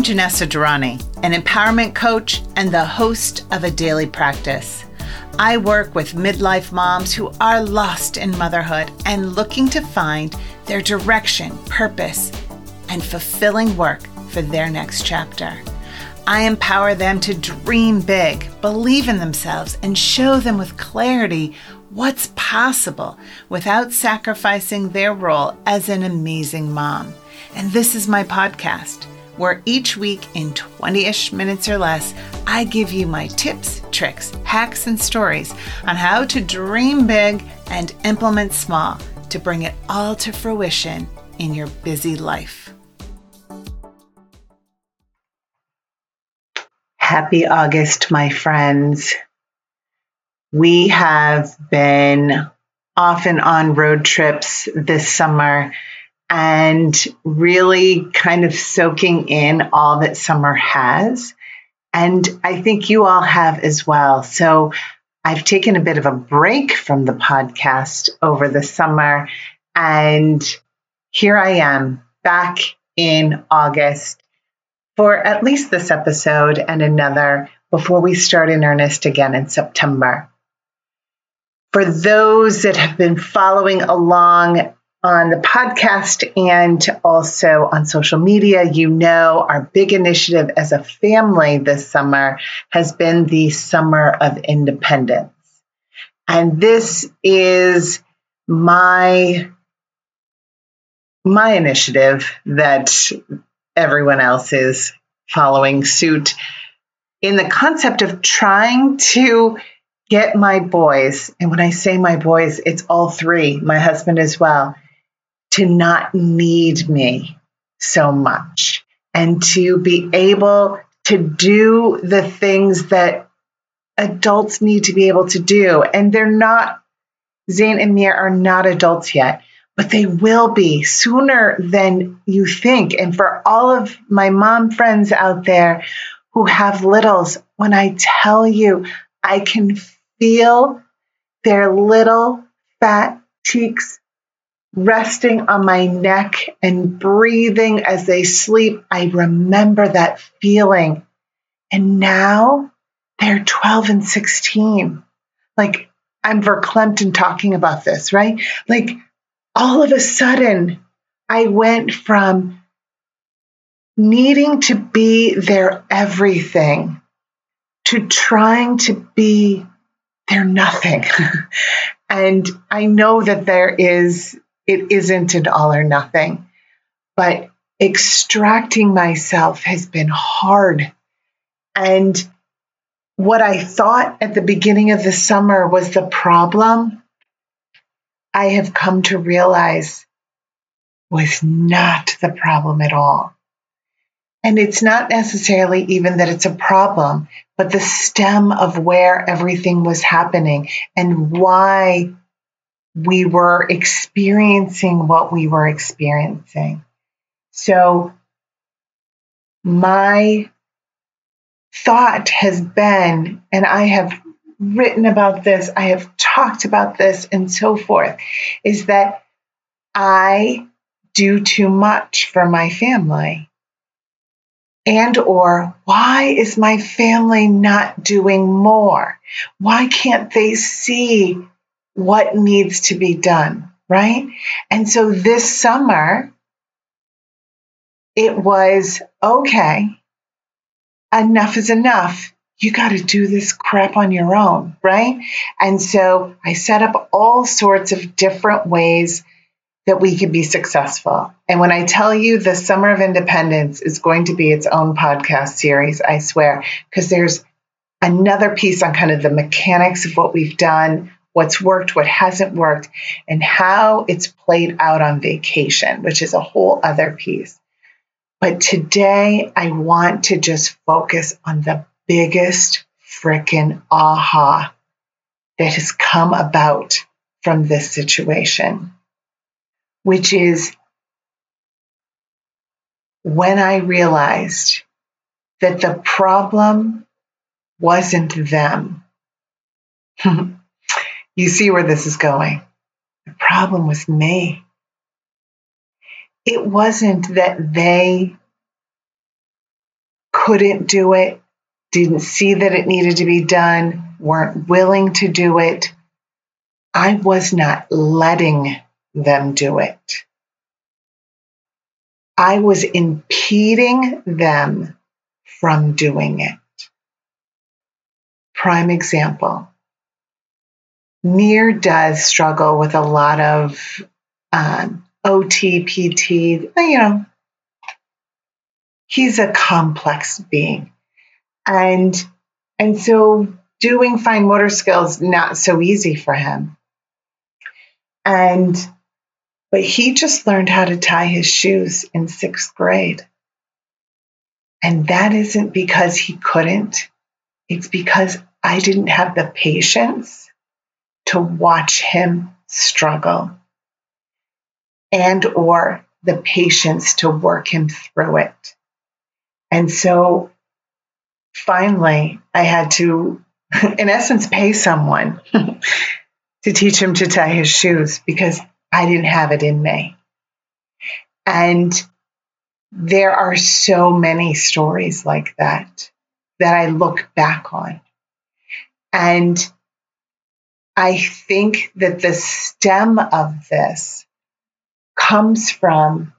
I'm Janessa Durrani, an empowerment coach and the host of a daily practice. I work with midlife moms who are lost in motherhood and looking to find their direction, purpose, and fulfilling work for their next chapter. I empower them to dream big, believe in themselves, and show them with clarity what's possible without sacrificing their role as an amazing mom. And this is my podcast, where each week in 20 ish minutes or less, I give you my tips, tricks, hacks, and stories on how to dream big and implement small to bring it all to fruition in your busy life. Happy August, my friends. We have been often on road trips this summer and really kind of soaking in all that summer has. And I think you all have as well. So I've taken a bit of a break from the podcast over the summer. And here I am back in August for at least this episode and another before we start in earnest again in September. For those that have been following along on the podcast and also on social media, you know our big initiative as a family this summer has been the Summer of Independence. And this is my my initiative that everyone else is following suit in the concept of trying to get my boys, and when I say my boys, it's all three, my husband as well, to not need me so much and to be able to do the things that adults need to be able to do. And they're not, Zane and Mir are not adults yet, but they will be sooner than you think. And for all of my mom friends out there who have littles, when I tell you, I can feel their little fat cheeks resting on my neck and breathing as they sleep. I remember that feeling. And now they're 12 and 16. Like I'm verklempt talking about this, right? Like all of a sudden, I went from needing to be their everything to trying to be their nothing. and I know that there is it isn't an all or nothing. But extracting myself has been hard. And what I thought at the beginning of the summer was the problem, I have come to realize was not the problem at all. And it's not necessarily even that it's a problem, but the stem of where everything was happening and why we were experiencing what we were experiencing. So, my thought has been, and I have written about this, I have talked about this, and so forth, is that I do too much for my family. And or why is my family not doing more? Why can't they see what needs to be done, right? And so this summer, it was okay, enough is enough. You got to do this crap on your own, right? And so I set up all sorts of different ways that we could be successful. And when I tell you the Summer of Independence is going to be its own podcast series, I swear, because there's another piece on kind of the mechanics of what we've done, what's worked, what hasn't worked, and how it's played out on vacation, which is a whole other piece. But today, I want to just focus on the biggest freaking aha that has come about from this situation, which is when I realized that the problem wasn't them. You see where this is going. The problem was me. It wasn't that they couldn't do it, didn't see that it needed to be done, weren't willing to do it. I was not letting them do it. I was impeding them from doing it. Prime example. Mir does struggle with a lot of um, you know, he's a complex being. And and so doing fine motor skills not so easy for him. And but he just learned how to tie his shoes in 6th grade. And that isn't because he couldn't. It's because I didn't have the patience to watch him struggle and or the patience to work him through it. And so finally, I had to, in essence, pay someone to teach him to tie his shoes because I didn't have it in me. And there are so many stories like that that I look back on. And I think that the stem of this comes from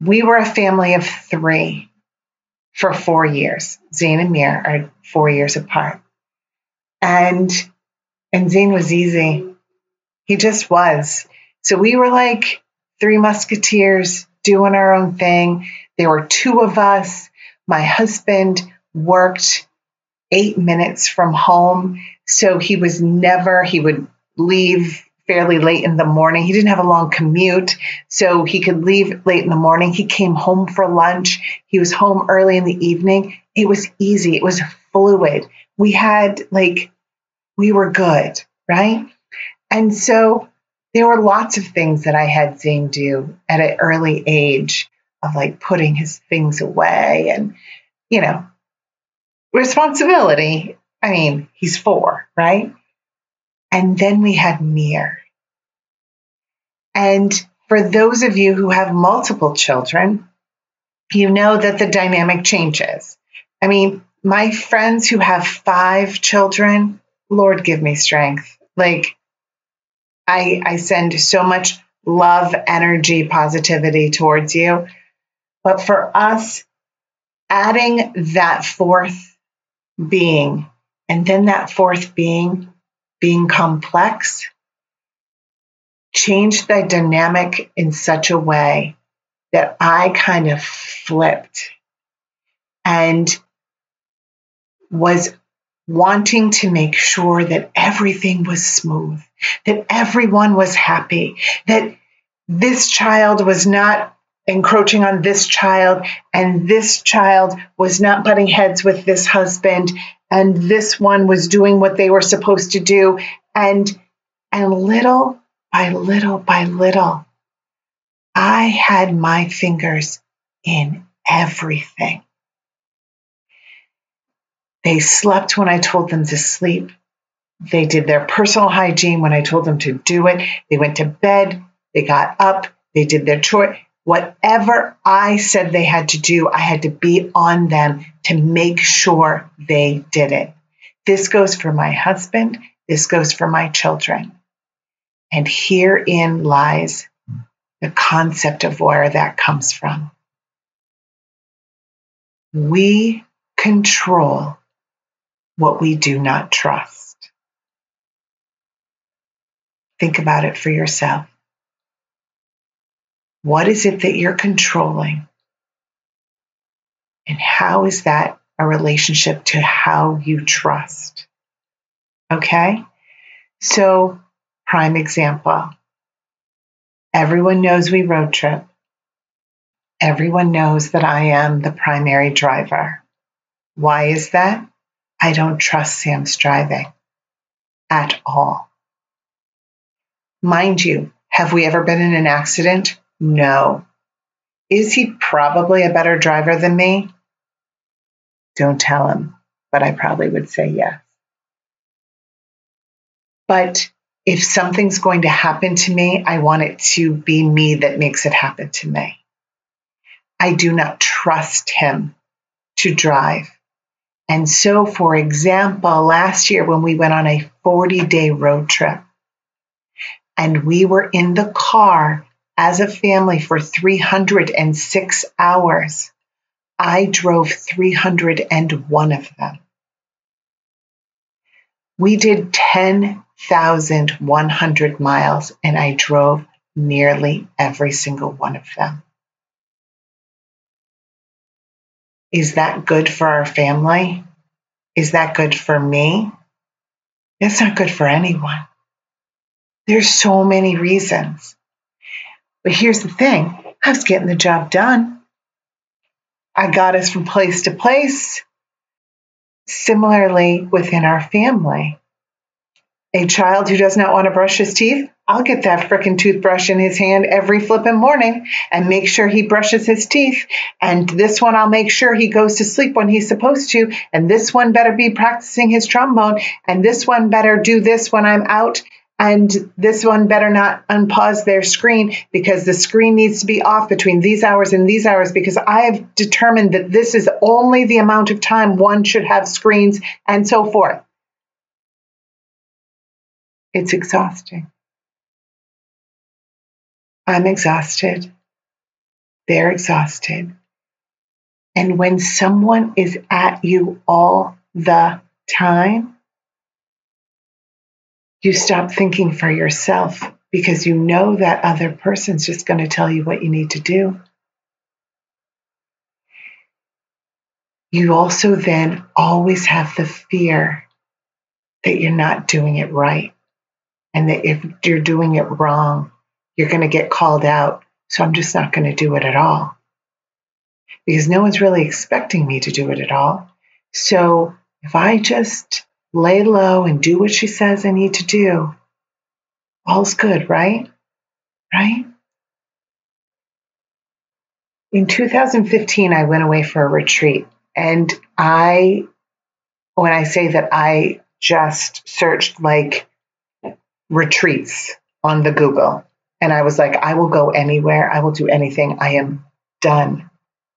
we were a family of three for four years. Zane and Mir are four years apart. And and Zane was easy. He just was. So we were like three musketeers doing our own thing. There were two of us. My husband worked eight minutes from home. So he was never, he would leave fairly late in the morning. He didn't have a long commute, so he could leave late in the morning. He came home for lunch. He was home early in the evening. It was easy, it was fluid. We had, like, we were good, right? And so there were lots of things that I had Zane do at an early age of like putting his things away and, you know, responsibility. I mean, he's four, right? And then we had Mir. And for those of you who have multiple children, you know that the dynamic changes. I mean, my friends who have five children, Lord give me strength. Like I I send so much love, energy, positivity towards you. But for us, adding that fourth being, and then that fourth being being complex, changed the dynamic in such a way that I kind of flipped and was wanting to make sure that everything was smooth, that everyone was happy, that this child was not encroaching on this child, and this child was not butting heads with this husband, and this one was doing what they were supposed to do. And and little by little by little, I had my fingers in everything. They slept when I told them to sleep. They did their personal hygiene when I told them to do it. They went to bed. They got up. They did their chore. Whatever I said they had to do, I had to be on them to make sure they did it. This goes for my husband. This goes for my children. And herein lies the concept of where that comes from. We control what we do not trust. Think about it for yourself. What is it that you're controlling? And how is that a relationship to how you trust? Okay? So, prime example. Everyone knows we road trip. Everyone knows that I am the primary driver. Why is that? I don't trust Sam's driving at all. Mind you, have we ever been in an accident? No. Is he probably a better driver than me? Don't tell him, but I probably would say yes. But if something's going to happen to me, I want it to be me that makes it happen to me. I do not trust him to drive. And so, for example, last year when we went on a 40 day road trip and we were in the car as a family for 306 hours, I drove 301 of them. We did 10,100 miles and I drove nearly every single one of them. Is that good for our family? Is that good for me? It's not good for anyone. There's so many reasons. But here's the thing I was getting the job done. I got us from place to place. Similarly, within our family, a child who does not want to brush his teeth, I'll get that frickin' toothbrush in his hand every flippin' morning and make sure he brushes his teeth. And this one, I'll make sure he goes to sleep when he's supposed to. And this one better be practicing his trombone. And this one better do this when I'm out. And this one better not unpause their screen because the screen needs to be off between these hours and these hours because I have determined that this is only the amount of time one should have screens and so forth. It's exhausting. I'm exhausted. They're exhausted. And when someone is at you all the time, you stop thinking for yourself because you know that other person's just going to tell you what you need to do. You also then always have the fear that you're not doing it right and that if you're doing it wrong, you're going to get called out. So I'm just not going to do it at all. Because no one's really expecting me to do it at all. So if I just lay low and do what she says I need to do, all's good, right? Right? In 2015, I went away for a retreat. And I, when I say that I just searched like retreats on the Google, and I was like, I will go anywhere. I will do anything. I am done.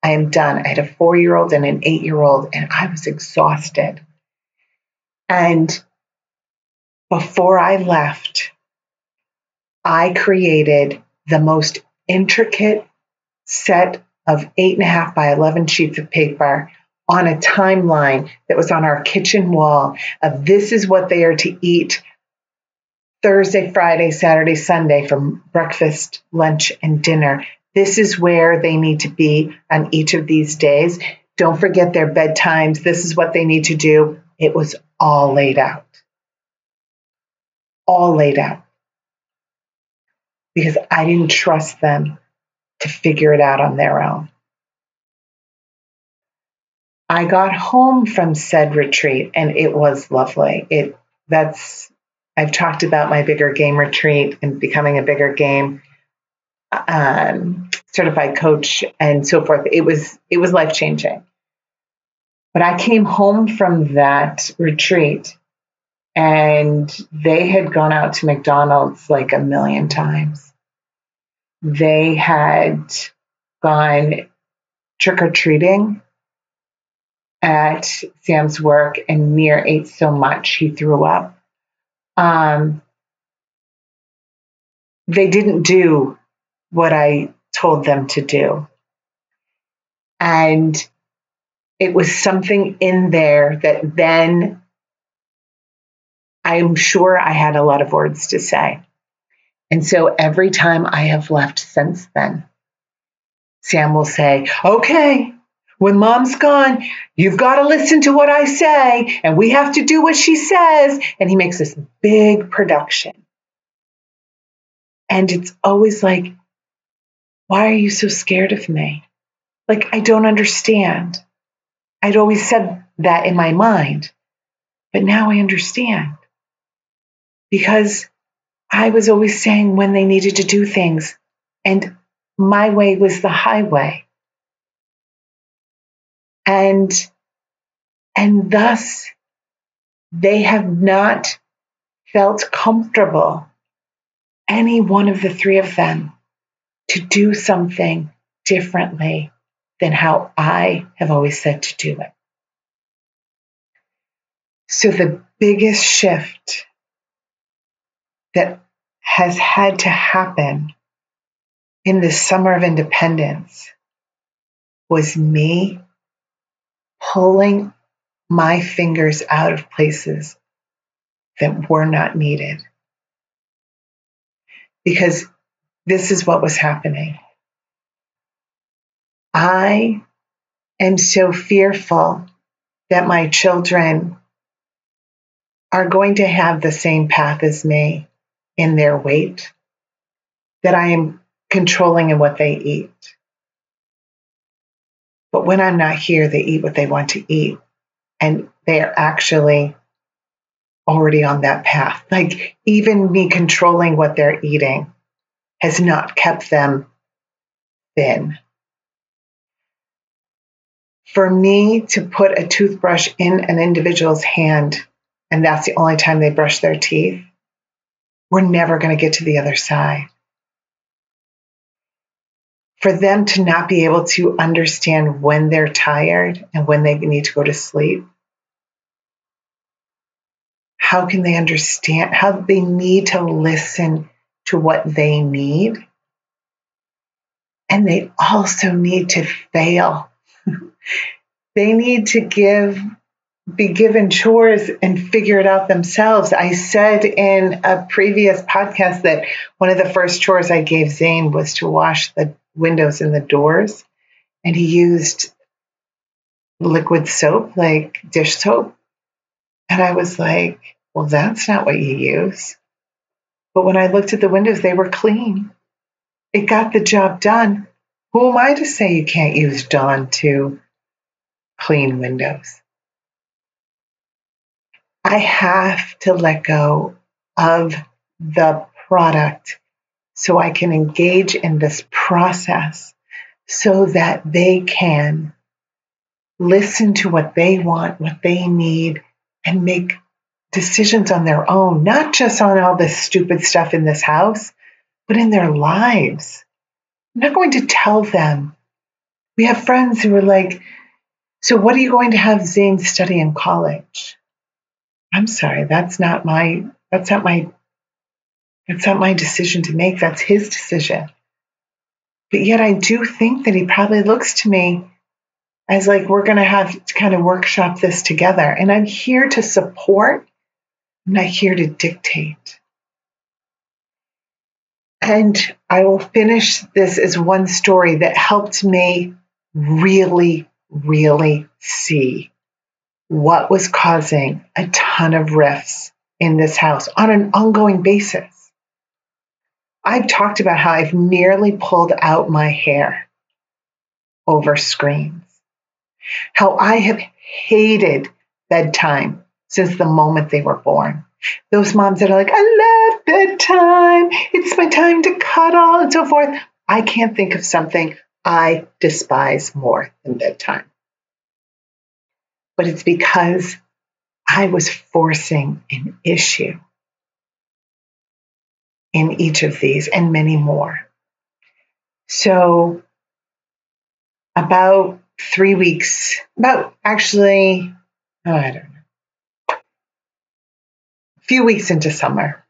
I am done. I had a four year old and an eight year old, and I was exhausted. And before I left, I created the most intricate set of eight and a half by 11 sheets of paper on a timeline that was on our kitchen wall of this is what they are to eat Thursday, Friday, Saturday, Sunday from breakfast, lunch, and dinner. This is where they need to be on each of these days. Don't forget their bedtimes. This is what they need to do. It was all laid out. All laid out. Because I didn't trust them to figure it out on their own. I got home from said retreat and it was lovely. It that's I've talked about my bigger game retreat and becoming a bigger game um, certified coach and so forth. It was it was life changing. But I came home from that retreat and they had gone out to McDonald's like a million times. They had gone trick or treating at Sam's work, and Mir ate so much he threw up um, they didn't do what I told them to do. And it was something in there that then I'm sure I had a lot of words to say. And so every time I have left since then, Sam will say, Okay, when mom's gone, you've got to listen to what I say, and we have to do what she says. And he makes this big production. And it's always like, why are you so scared of me? Like, I don't understand. I'd always said that in my mind, but now I understand. Because I was always saying when they needed to do things, and my way was the highway and and thus they have not felt comfortable any one of the three of them to do something differently than how I have always said to do it. So the biggest shift that has had to happen in the summer of independence was me pulling my fingers out of places that were not needed. Because this is what was happening. I am so fearful that my children are going to have the same path as me in their weight, that I am controlling in what they eat. But when I'm not here, they eat what they want to eat. And they are actually already on that path. Like even me controlling what they're eating has not kept them thin. For me to put a toothbrush in an individual's hand, and that's the only time they brush their teeth, we're never going to get to the other side. For them to not be able to understand when they're tired and when they need to go to sleep, how can they understand how they need to listen to what they need? And they also need to fail. They need to give be given chores and figure it out themselves. I said in a previous podcast that one of the first chores I gave Zane was to wash the windows and the doors. And he used liquid soap, like dish soap. And I was like, well, that's not what you use. But when I looked at the windows, they were clean. It got the job done. Who am I to say you can't use Dawn to clean windows? I have to let go of the product so I can engage in this process so that they can listen to what they want, what they need, and make decisions on their own, not just on all this stupid stuff in this house, but in their lives. I'm not going to tell them. We have friends who are like, So, what are you going to have Zane study in college? I'm sorry, that's not my, that's not my, that's not my decision to make. That's his decision. But yet, I do think that he probably looks to me as like, we're going to have to kind of workshop this together. And I'm here to support I'm not here to dictate. And I will finish this as one story that helped me really, really see what was causing a ton of rifts in this house on an ongoing basis. I've talked about how I've nearly pulled out my hair over screens, how I have hated bedtime since the moment they were born. Those moms that are like, I love bedtime. It's my time to cuddle and so forth. I can't think of something I despise more than bedtime. But it's because I was forcing an issue in each of these and many more. So, about three weeks, about actually, oh, I don't know few weeks into summer.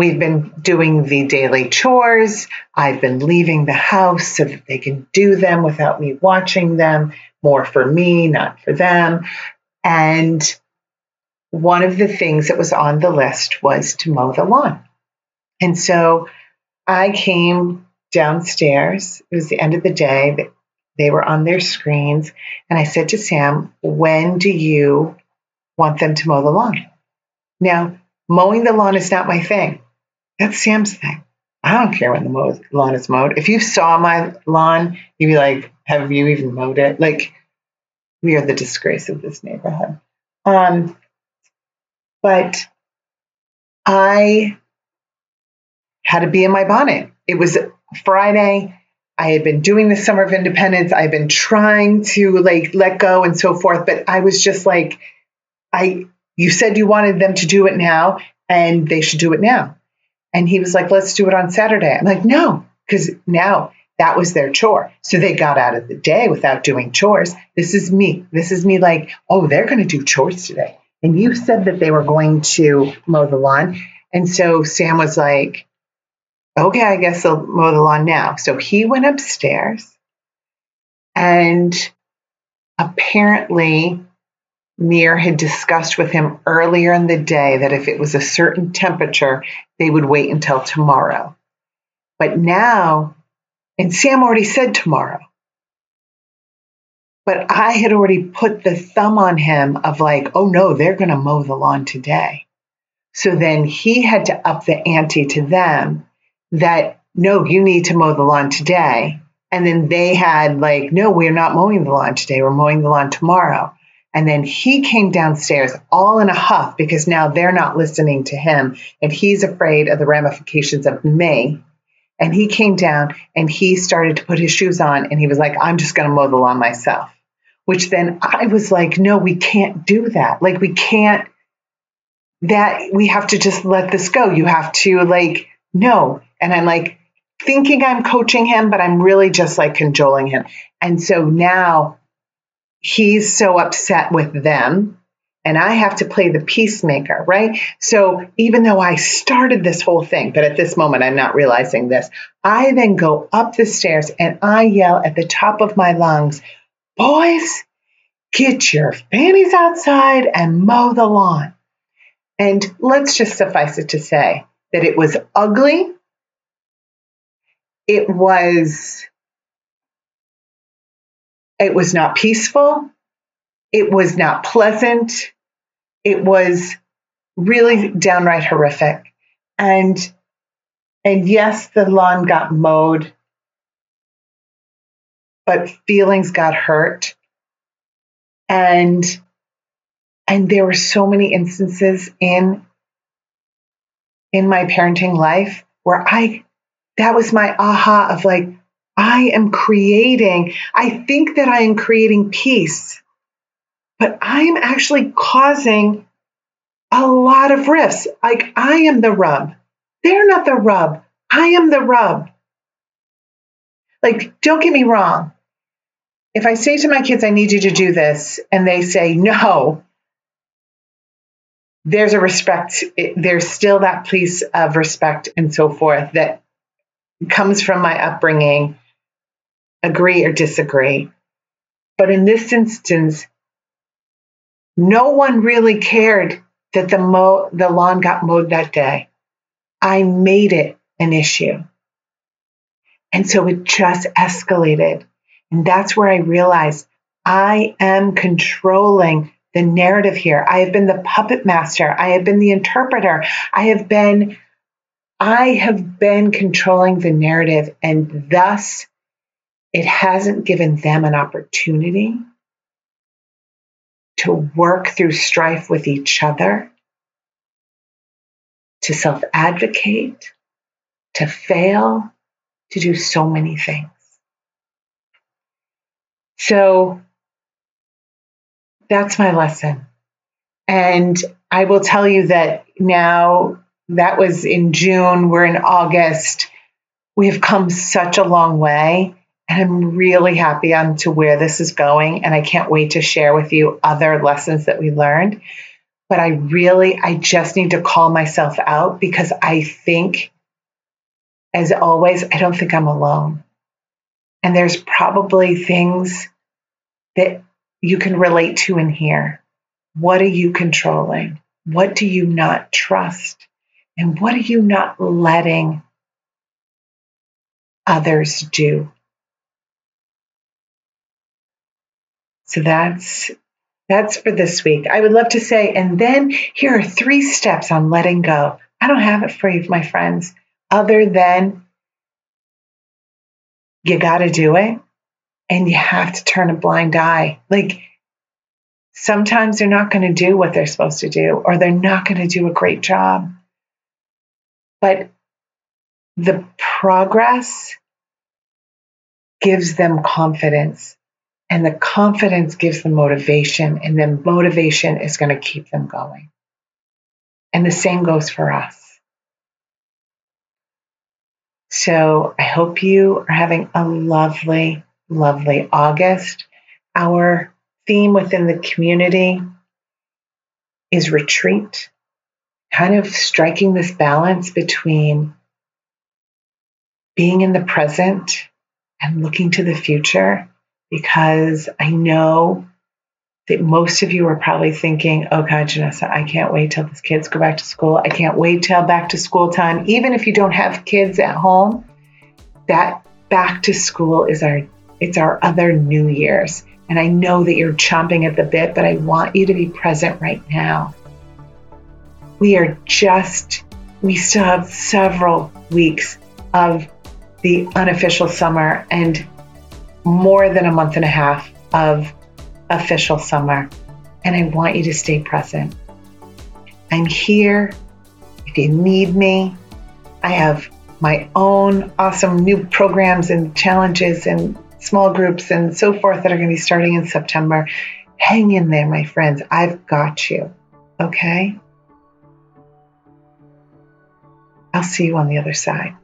We've been doing the daily chores. I've been leaving the house so that they can do them without me watching them, more for me, not for them. And one of the things that was on the list was to mow the lawn. And so I came downstairs. It was the end of the day. They were on their screens. And I said to Sam, When do you want them to mow the lawn? Now, mowing the lawn is not my thing. That's Sam's thing. I don't care when the mow- lawn is mowed. If you saw my lawn, you'd be like, have you even mowed it? Like, we are the disgrace of this neighborhood. Um, but I had to be in my bonnet. It was Friday. I had been doing the summer of independence. I had been trying to like let go and so forth, but I was just like, I you said you wanted them to do it now and they should do it now. And he was like, let's do it on Saturday. I'm like, no, because now that was their chore. So they got out of the day without doing chores. This is me. This is me like, oh, they're going to do chores today. And you said that they were going to mow the lawn. And so Sam was like, okay, I guess they'll mow the lawn now. So he went upstairs and apparently Mir had discussed with him earlier in the day that if it was a certain temperature, they would wait until tomorrow. But now, and Sam already said tomorrow, but I had already put the thumb on him of like, oh no, they're going to mow the lawn today. So then he had to up the ante to them that, no, you need to mow the lawn today. And then they had like, no, we're not mowing the lawn today. We're mowing the lawn tomorrow. And then he came downstairs all in a huff because now they're not listening to him and he's afraid of the ramifications of May. And he came down and he started to put his shoes on and he was like, I'm just going to mow the lawn myself. Which then I was like, no, we can't do that. Like, we can't, that we have to just let this go. You have to, like, no. And I'm like, thinking I'm coaching him, but I'm really just like cajoling him. And so now he's so upset with them and I have to play the peacemaker, right? So even though I started this whole thing, but at this moment I'm not realizing this, I then go up the stairs and I yell at the top of my lungs, boys, get your fannies outside and mow the lawn. And let's just suffice it to say that it was ugly. It was it was not peaceful. It was not pleasant. It was really downright horrific. And and yes, the lawn got mowed, but feelings got hurt. And and there were so many instances in in my parenting life where I that was my aha of like I am creating, I think that I am creating peace, but I'm actually causing a lot of rifts. Like I am the rub. They're not the rub. I am the rub. Like, don't get me wrong. If I say to my kids, I need you to do this, and they say no, there's a respect, there's still that piece of respect and so forth that comes from my upbringing agree or disagree. But in this instance, no one really cared that the mow, the lawn got mowed that day. I made it an issue. And so it just escalated. And that's where I realized I am controlling the narrative here. I have been the puppet master. I have been the interpreter. I have been I have been controlling the narrative and thus it hasn't given them an opportunity to work through strife with each other, to self advocate, to fail, to do so many things. So that's my lesson. And I will tell you that now that was in June, we're in August. We have come such a long way. And I'm really happy on to where this is going. And I can't wait to share with you other lessons that we learned. But I really, I just need to call myself out because I think, as always, I don't think I'm alone. And there's probably things that you can relate to in here. What are you controlling? What do you not trust? And what are you not letting others do? So that's that's for this week. I would love to say, and then here are three steps on letting go. I don't have it for you, my friends, other than you got to do it and you have to turn a blind eye. Like sometimes they're not going to do what they're supposed to do, or they're not going to do a great job. But the progress gives them confidence and the confidence gives them motivation, and then motivation is going to keep them going. And the same goes for us. So I hope you are having a lovely, lovely August. Our theme within the community is retreat, kind of striking this balance between being in the present and looking to the future because I know that most of you are probably thinking, oh God, Janessa, I can't wait till these kids go back to school. I can't wait till back to school time. Even if you don't have kids at home, that back to school is our it's our other New Year's. And I know that you're chomping at the bit, but I want you to be present right now. We are just, we still have several weeks of the unofficial summer and more than a month and a half of official summer, and I want you to stay present. I'm here if you need me. I have my own awesome new programs and challenges and small groups and so forth that are going to be starting in September. Hang in there, my friends. I've got you. Okay? I'll see you on the other side.